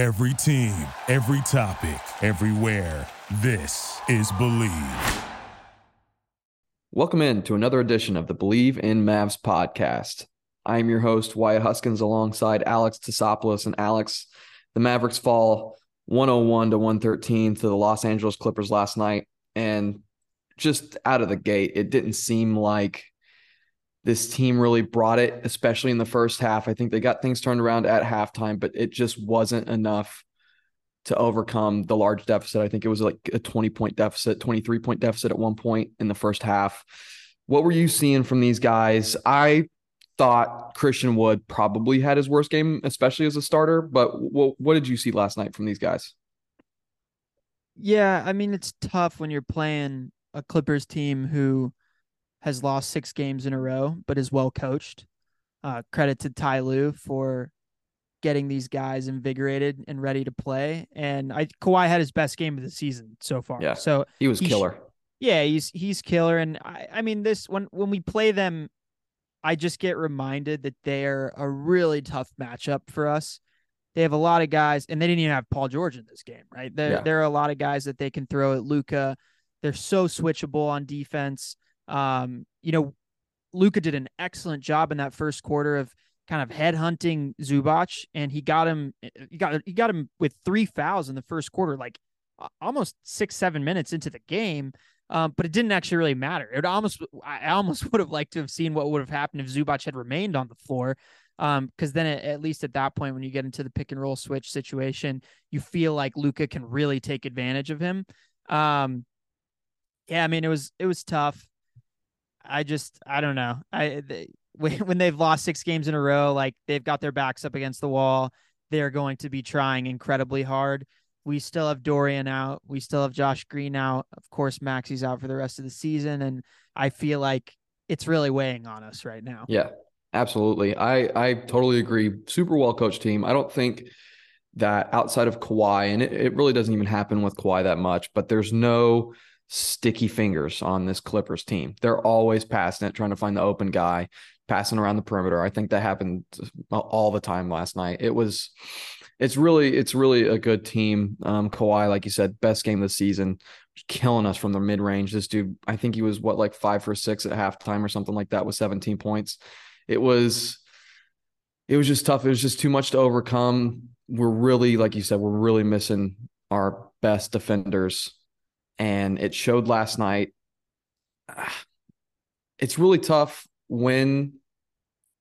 Every team, every topic, everywhere. This is Bleav. Welcome in to another edition of the Bleav in Mavs podcast. I am your host, Wyatt Huskins, alongside Alex Tasopoulos. And Alex, the Mavericks fall 101 to 113 to the Los Angeles Clippers last night. And just out of the gate, it didn't seem like this team really brought it, especially in the first half. I think they got things turned around at halftime, but it just wasn't enough to overcome the large deficit. I think it was like a 20 point deficit, 23 point deficit at one point in the first half. What were you seeing from these guys? I thought Christian Wood probably had his worst game, especially as a starter, but what, what did you see last night from these guys? Yeah, I mean, it's tough when you're playing a Clippers team who has lost six games in a row, but is well coached. Uh, credit to Ty Lue for getting these guys invigorated and ready to play. And I Kawhi had his best game of the season so far. Yeah, so he was killer. yeah, he's he's killer. And I, I mean, this when when we play them, I just get reminded that they're a really tough matchup for us. They have a lot of guys, and they didn't even have Paul George in this game, right? There, yeah. there are a lot of guys that they can throw at Luka. They're so switchable on defense. Um, you know, Luka did an excellent job in that first quarter of kind of headhunting Zubac, and he got him. He got he got him with three fouls in the first quarter, like almost six seven minutes into the game. Um, but it didn't actually really matter. It almost I almost would have liked to have seen what would have happened if Zubac had remained on the floor. Um, because then at least at that point, when you get into the pick and roll switch situation, you feel like Luka can really take advantage of him. Um, yeah, I mean it was it was tough. I just I don't know. I they, when they've lost six games in a row, like they've got their backs up against the wall, they're going to be trying incredibly hard. We still have Dorian out. We still have Josh Green out. Of course, Maxi's out for the rest of the season, and I feel like it's really weighing on us right now. Yeah, absolutely. I I totally agree. Super well coached team. I don't think that outside of Kawhi, and it, it really doesn't even happen with Kawhi that much, but there's no sticky fingers on this Clippers team. They're always passing it, trying to find the open guy, passing around the perimeter. I think that happened all the time last night. It was, it's really, it's really a good team. Um, Kawhi, like you said, best game of the season, killing us from the mid range. This dude, I think he was what like five for six at halftime or something like that with 17 points. It was, it was just tough. It was just too much to overcome. We're really, like you said, we're really missing our best defenders and it showed last night. It's really tough when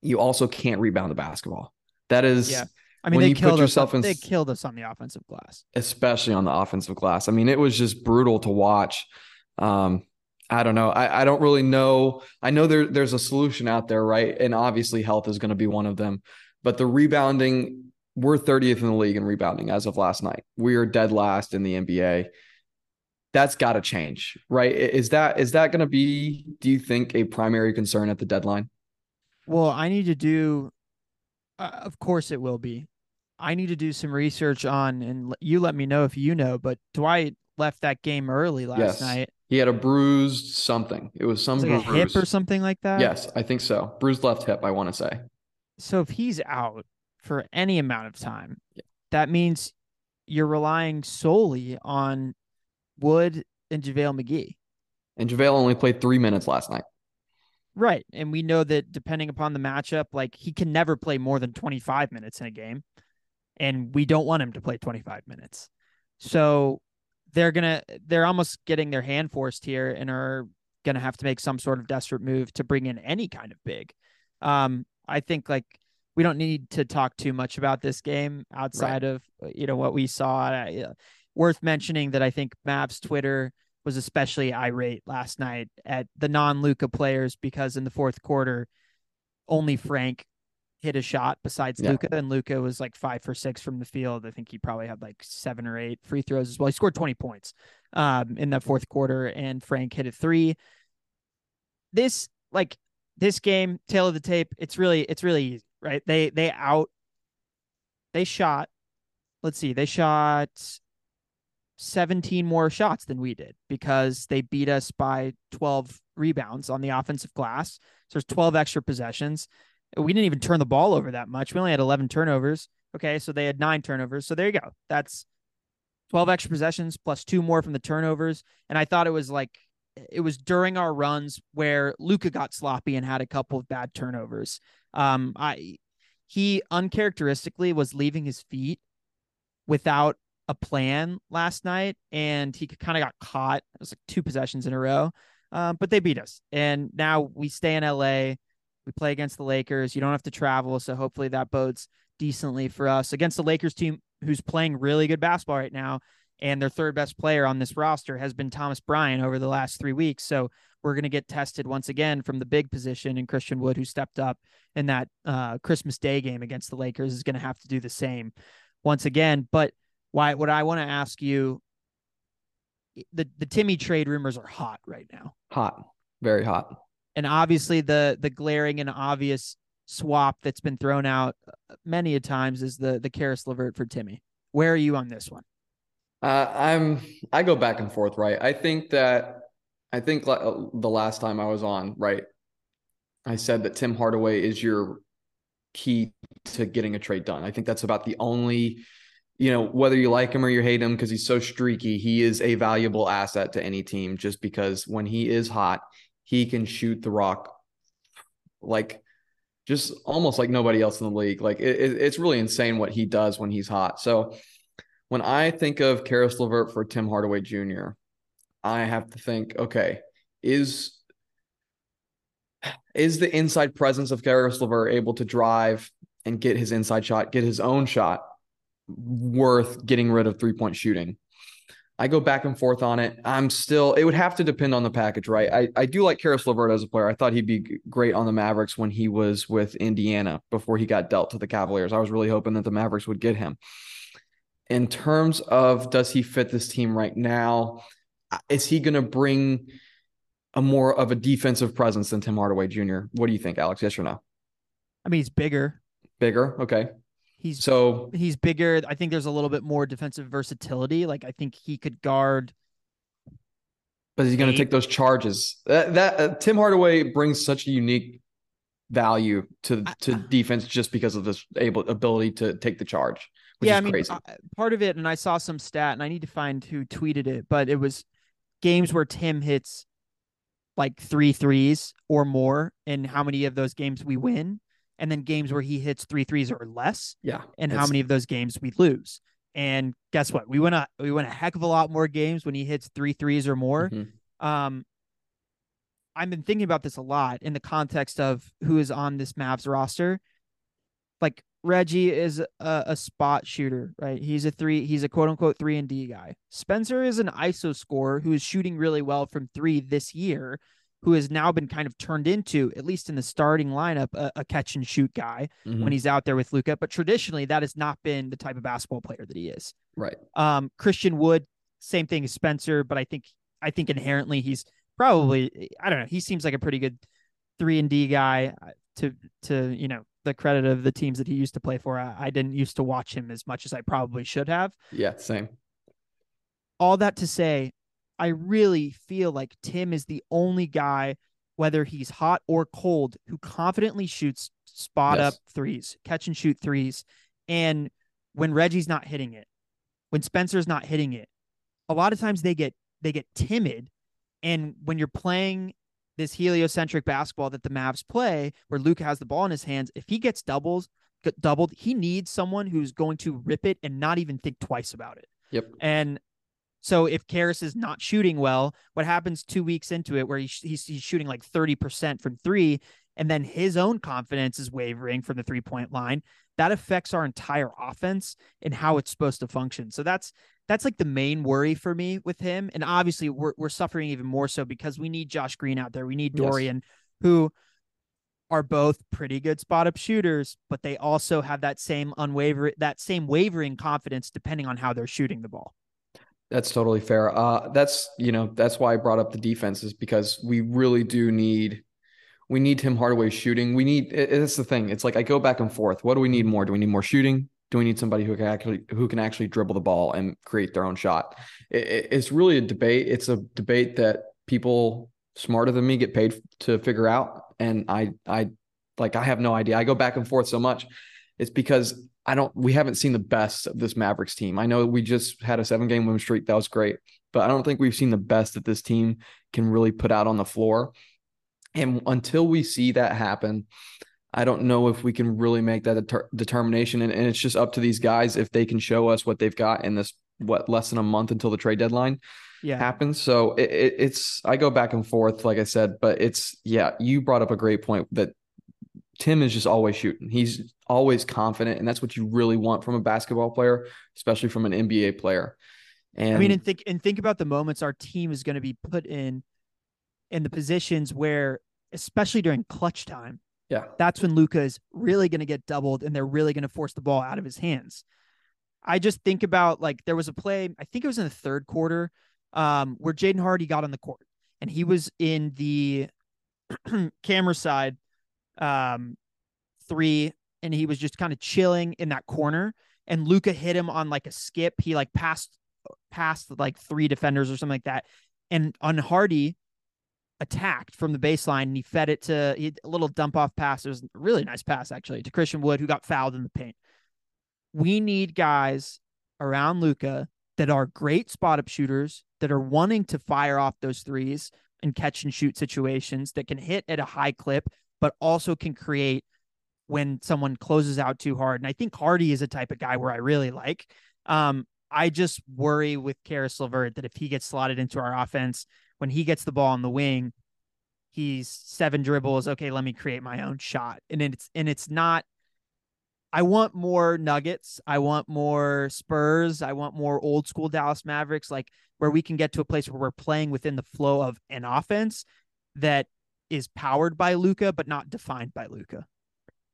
you also can't rebound the basketball. That is, yeah. I mean, they killed yourself us. In, they killed us on the offensive glass, especially on the offensive glass. I mean, it was just brutal to watch. Um, I don't know. I, I don't really know. I know there there's a solution out there, right? And obviously, health is going to be one of them. But the rebounding, we're 30th in the league in rebounding as of last night. We are dead last in the NBA that's got to change, right? Is that is that going to be? Do you think a primary concern at the deadline? Well, I need to do. Uh, of course, it will be. I need to do some research on, and you let me know if you know. But Dwight left that game early last yes. night. He had a bruised something. It was some was like hip or something like that. Yes, I think so. Bruised left hip. I want to say. So if he's out for any amount of time, yeah. that means you're relying solely on Wood and JaVale McGee. And JaVale only played three minutes last night. Right. And we know that depending upon the matchup, like he can never play more than 25 minutes in a game. And we don't want him to play 25 minutes. So they're going to, they're almost getting their hand forced here and are going to have to make some sort of desperate move to bring in any kind of big. Um, I think like we don't need to talk too much about this game outside right. of, you know, what we saw. Worth mentioning that I think Mavs Twitter was especially irate last night at the non Luka players because in the fourth quarter, only Frank hit a shot besides yeah. Luka, and Luka was like five for six from the field. I think he probably had like seven or eight free throws as well. He scored 20 points um, in the fourth quarter, and Frank hit a three. This like this game, tail of the tape, it's really it's really easy, right? They they out they shot let's see, they shot 17 more shots than we did because they beat us by 12 rebounds on the offensive glass. So there's 12 extra possessions. We didn't even turn the ball over that much. We only had 11 turnovers. Okay. So they had nine turnovers. So there you go. That's 12 extra possessions plus two more from the turnovers. And I thought it was like, it was during our runs where Luka got sloppy and had a couple of bad turnovers. Um, I, he uncharacteristically was leaving his feet without a plan last night and he kind of got caught. It was like two possessions in a row. Um, but they beat us. And now we stay in LA. We play against the Lakers. You don't have to travel. So hopefully that bodes decently for us against the Lakers team who's playing really good basketball right now. And their third best player on this roster has been Thomas Bryant over the last three weeks. So we're going to get tested once again from the big position. And Christian Wood, who stepped up in that uh, Christmas Day game against the Lakers, is going to have to do the same once again. But why? What I want to ask you the the Timmy trade rumors are hot right now. Hot, very hot. And obviously the the glaring and obvious swap that's been thrown out uh, many a times is the the Caris LeVert for Timmy. Where are you on this one? Uh, I'm I go back and forth, right? I think that I think uh, the last time I was on, right, I said that Tim Hardaway is your key to getting a trade done. I think that's about the only you know, whether you like him or you hate him because he's so streaky, he is a valuable asset to any team just because when he is hot, he can shoot the rock like just almost like nobody else in the league. Like it, it's really insane what he does when he's hot. So when I think of Caris LeVert for Tim Hardaway Jr., I have to think, okay, is is the inside presence of Caris LeVert able to drive and get his inside shot, get his own shot worth getting rid of three point shooting. I go back and forth on it. I'm still, it would have to depend on the package, right? I, I do like Caris LeVert as a player. I thought he'd be great on the Mavericks when he was with Indiana before he got dealt to the Cavaliers. I was really hoping that the Mavericks would get him. In terms of does he fit this team right now? Is he going to bring a more of a defensive presence than Tim Hardaway Jr.? What do you think, Alex? Yes or no? I mean, he's bigger. Bigger. Okay. He's so he's bigger. I think there's a little bit more defensive versatility. Like I think he could guard. But he's going to take those charges. That, that uh, Tim Hardaway brings such a unique value to to defense just because of this able ability to take the charge. yeah, I mean, crazy. part of it, and I saw some stat, and I need to find who tweeted it, but it was games where Tim hits like three threes or more, and how many of those games we win and then games where he hits three threes or less. Yeah. And how many of those games we lose. And guess what? We went a we went a heck of a lot more games when he hits three threes or more. Mm-hmm. Um I've been thinking about this a lot in the context of who is on this Mavs roster. Like Reggie is a, a, spot shooter, right? He's a three, he's a quote unquote three and D guy. Spencer is an ISO scorer who is shooting really well from three this year, who has now been kind of turned into, at least in the starting lineup, a, a catch and shoot guy mm-hmm. when he's out there with Luka. But traditionally, that has not been the type of basketball player that he is. Right. Um, Christian Wood, same thing as Spencer, but I think I think inherently he's probably I don't know. He seems like a pretty good three and D guy. To to you know the credit of the teams that he used to play for, I, I didn't used to watch him as much as I probably should have. Yeah, same. All that to say, I really feel like Tim is the only guy, whether he's hot or cold, who confidently shoots spot yes. up threes, catch and shoot threes. And when Reggie's not hitting it, when Spencer's not hitting it, a lot of times they get they get timid. And when you're playing this heliocentric basketball that the Mavs play, where Luke has the ball in his hands, if he gets doubles, doubled, he needs someone who's going to rip it and not even think twice about it. Yep. And so if Caris is not shooting well, what happens two weeks into it where he's, he's, he's shooting like 30% from three, and then his own confidence is wavering from the three point line, that affects our entire offense and how it's supposed to function. So that's that's like the main worry for me with him. And obviously we're we're suffering even more so because we need Josh Green out there. We need Dorian, yes. who are both pretty good spot up shooters, but they also have that same unwavering that same wavering confidence depending on how they're shooting the ball. That's totally fair. Uh, that's you know that's why I brought up the defenses because we really do need we need Tim Hardaway shooting. We need it, it's the thing. It's like I go back and forth. What do we need more? Do we need more shooting? Do we need somebody who can actually who can actually dribble the ball and create their own shot? It, it, it's really a debate. It's a debate that people smarter than me get paid to figure out, and I I like I have no idea. I go back and forth so much. It's because I don't we haven't seen the best of this Mavericks team. I know we just had a seven game win streak. That was great. But I don't think we've seen the best that this team can really put out on the floor. And until we see that happen, I don't know if we can really make that deter- determination. And, and it's just up to these guys if they can show us what they've got in this, what, less than a month until the trade deadline Yeah. happens. So it, it, it's, I go back and forth, like I said, but it's, yeah, you brought up a great point that Tim is just always shooting. He's always confident. And that's what you really want from a basketball player, especially from an NBA player. And I mean, and think and think about the moments our team is going to be put in, in the positions where, especially during clutch time, yeah, that's when Luka is really going to get doubled and they're really going to force the ball out of his hands. I just think about like there was a play, I think it was in the third quarter, um, where Jaden Hardy got on the court and he was in the camera side um three and he was just kind of chilling in that corner and Luka hit him on like a skip. He like passed past like three defenders or something like that. And on Hardy attacked from the baseline and he fed it to a little dump off pass. It was a really nice pass actually to Christian Wood who got fouled in the paint. We need guys around Luka that are great spot up shooters that are wanting to fire off those threes and catch and shoot situations that can hit at a high clip, but also can create when someone closes out too hard. And I think Hardy is a type of guy where I really like. Um, I just worry with Caris LeVert that if he gets slotted into our offense, when he gets the ball on the wing, he's seven dribbles. Okay, let me create my own shot. And it's and it's not I want more Nuggets. I want more Spurs. I want more old school Dallas Mavericks, like where we can get to a place where we're playing within the flow of an offense that is powered by Luka, but not defined by Luka.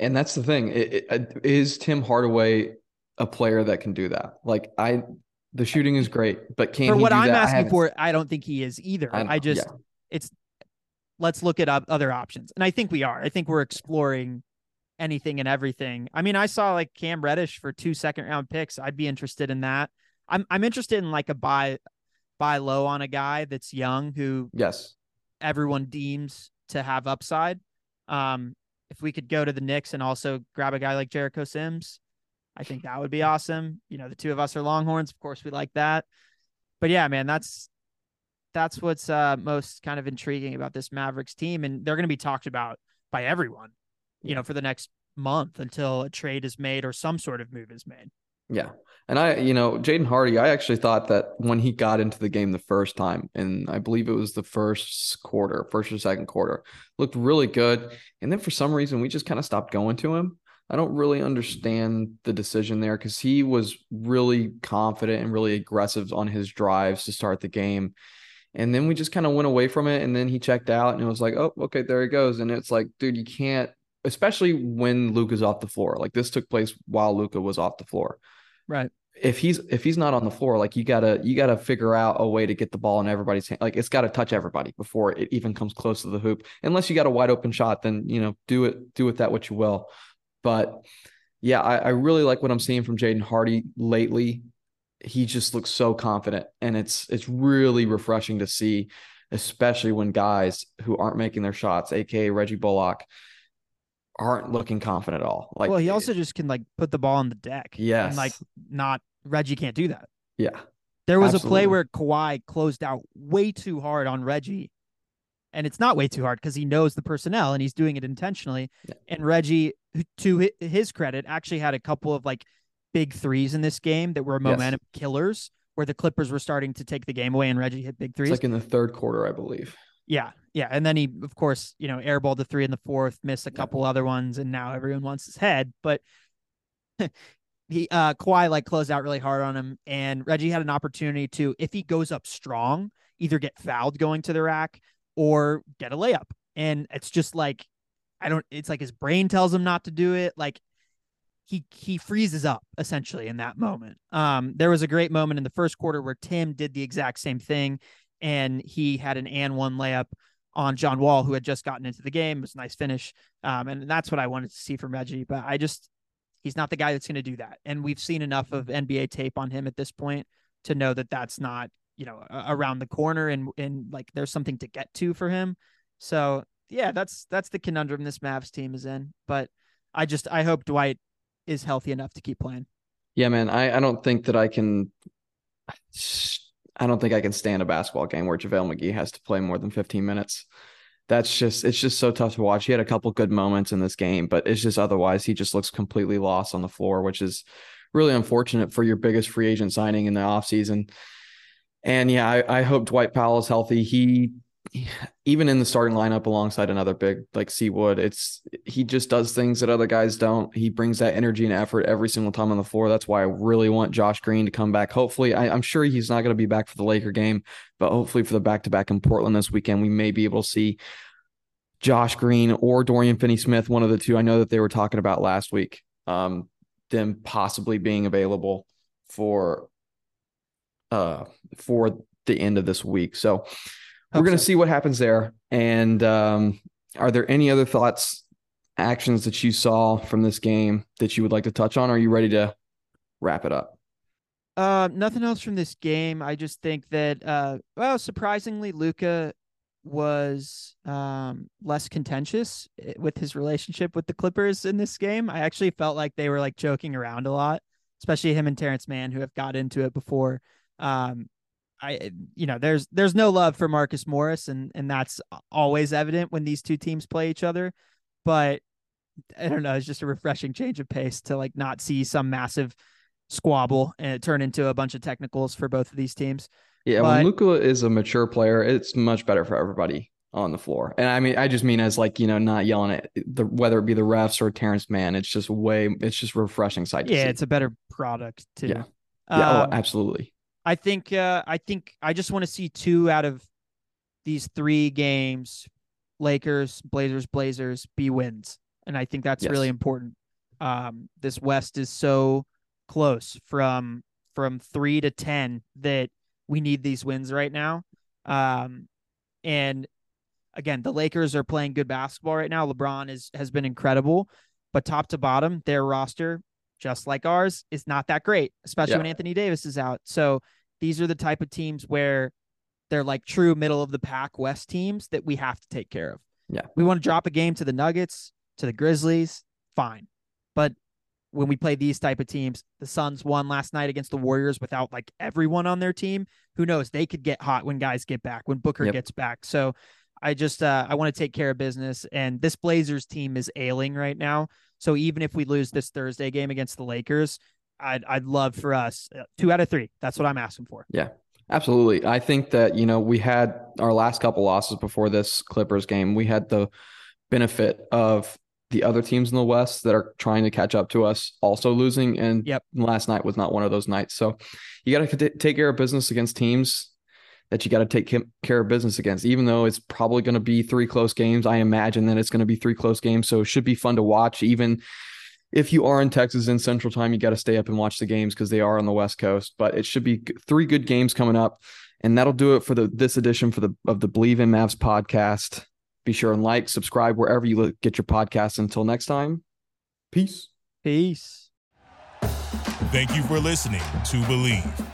And that's the thing. It, it, uh, is Tim Hardaway a player that can do that? Like I, the shooting is great, but can for what I'm that? asking I for? I don't think he is either. I, I just, yeah. it's let's look at other options, and I think we are. I think we're exploring anything and everything. I mean, I saw like Cam Reddish for two second round picks. I'd be interested in that. I'm I'm interested in like a buy buy low on a guy that's young who yes everyone deems to have upside. Um, if we could go to the Knicks and also grab a guy like Jericho Sims, I think that would be awesome. You know, the two of us are Longhorns, of course we like that. But yeah, man, that's that's what's uh, most kind of intriguing about this Mavericks team, and they're going to be talked about by everyone you know, for the next month until a trade is made or some sort of move is made. Yeah. And I, you know, Jaden Hardy, I actually thought that when he got into the game the first time, and I believe it was the first quarter, first or second quarter, looked really good. And then for some reason, we just kind of stopped going to him. I don't really understand the decision there because he was really confident and really aggressive on his drives to start the game. And then we just kind of went away from it. And then he checked out and it was like, oh, okay, there he goes. And it's like, dude, you can't especially when Luka's off the floor. Like this took place while Luka was off the floor. Right. If he's if he's not on the floor, like you gotta you gotta figure out a way to get the ball in everybody's hand. Like it's got to touch everybody before it even comes close to the hoop. Unless you got a wide open shot, then you know do it do with that what you will. But yeah, I, I really like what I'm seeing from Jaden Hardy lately. He just looks so confident, and it's it's really refreshing to see, especially when guys who aren't making their shots, aka Reggie Bullock, aren't looking confident at all. Like, well, he also eh, just can like put the ball on the deck. Yes. And like not Reggie can't do that. Yeah. There was Absolutely. a play where Kawhi closed out way too hard on Reggie. And it's not way too hard because he knows the personnel and he's doing it intentionally. Yeah. And Reggie, to his credit, actually had a couple of like big threes in this game that were momentum yes. killers where the Clippers were starting to take the game away and Reggie hit big threes. It's like in the third quarter, I believe. Yeah, yeah, and then he, of course, you know, airballed the three in the fourth, missed a couple yeah. other ones, and now everyone wants his head. But he, uh, Kawhi like closed out really hard on him, and Reggie had an opportunity to, if he goes up strong, either get fouled going to the rack or get a layup, and it's just like, I don't. It's like his brain tells him not to do it. Like he he freezes up essentially in that moment. Um, there was a great moment in the first quarter where Tim did the exact same thing and he had an and one layup on John Wall, who had just gotten into the game. It was a nice finish. Um, and that's what I wanted to see from Reggie. But I just, he's not the guy that's going to do that. And we've seen enough of NBA tape on him at this point to know that that's not, you know, around the corner and, and like there's something to get to for him. So yeah, that's, that's the conundrum this Mavs team is in. But I just, I hope Dwight is healthy enough to keep playing. Yeah, man. I, I don't think that I can. I don't think I can stand a basketball game where JaVale McGee has to play more than 15 minutes. That's just it's just so tough to watch. He had a couple good moments in this game, but it's just otherwise he just looks completely lost on the floor, which is really unfortunate for your biggest free agent signing in the offseason. And yeah, I, I hope Dwight Powell is healthy. He even in the starting lineup alongside another big like C-Wood, it's he just does things that other guys don't. He brings that energy and effort every single time on the floor. That's why I really want Josh Green to come back. Hopefully, I, am sure he's not going to be back for the Laker game, but hopefully for the back to back in Portland this weekend, we may be able to see Josh Green or Dorian Finney Smith, one of the two. I know that they were talking about last week, um, them possibly being available for uh for the end of this week. So we're going to see what happens there. And um, are there any other thoughts, actions that you saw from this game that you would like to touch on? Or are you ready to wrap it up? Uh, nothing else from this game. I just think that, uh, well, surprisingly, Luka was um, less contentious eh, with his relationship with the Clippers in this game. I actually felt like they were like joking around a lot, especially him and Terance Mann, who have got into it before. Um, I you know there's there's no love for Marcus Morris and and that's always evident when these two teams play each other but I don't know it's just a refreshing change of pace to like not see some massive squabble and turn into a bunch of technicals for both of these teams. Yeah, but, when Luka is a mature player, it's much better for everybody on the floor. And I mean, I just mean as like you know, not yelling at the whether it be the refs or Terance Mann. It's just way, it's just refreshing sight. Yeah, it's a better product too. Yeah, yeah, oh, um, oh, absolutely. I think uh, I think I just want to see two out of these three games, Lakers, Blazers, Blazers, be wins, and I think that's yes. really important. Um, this West is so close from from three to ten that we need these wins right now. Um, and again, the Lakers are playing good basketball right now. LeBron is has been incredible, but top to bottom, their roster just like ours, is not that great, especially yeah. when Anthony Davis is out. So these are the type of teams where they're like true middle of the pack West teams that we have to take care of. Yeah. We want to drop a game to the Nuggets, to the Grizzlies, fine. But when we play these type of teams, the Suns won last night against the Warriors without like everyone on their team. Who knows? They could get hot when guys get back, when Booker yep. gets back. So I just uh, I want to take care of business. And this Blazers team is ailing right now. So even if we lose this Thursday game against the Lakers, I'd I'd love for us uh, two out of three. That's what I'm asking for. Yeah, absolutely. I think that you know we had our last couple losses before this Clippers game. We had the benefit of the other teams in the West that are trying to catch up to us also losing. And yep. last night was not one of those nights. So you got to take care of business against teams that you got to take care of business against, even though it's probably going to be three close games. I imagine that it's going to be three close games. So it should be fun to watch. Even if you are in Texas in Central Time, you got to stay up and watch the games because they are on the West Coast. But it should be three good games coming up. And that'll do it for the this edition for the of the Bleav in Mavs podcast. Be sure and like, subscribe wherever you get your podcasts. Until next time, peace. Peace. Thank you for listening to Bleav.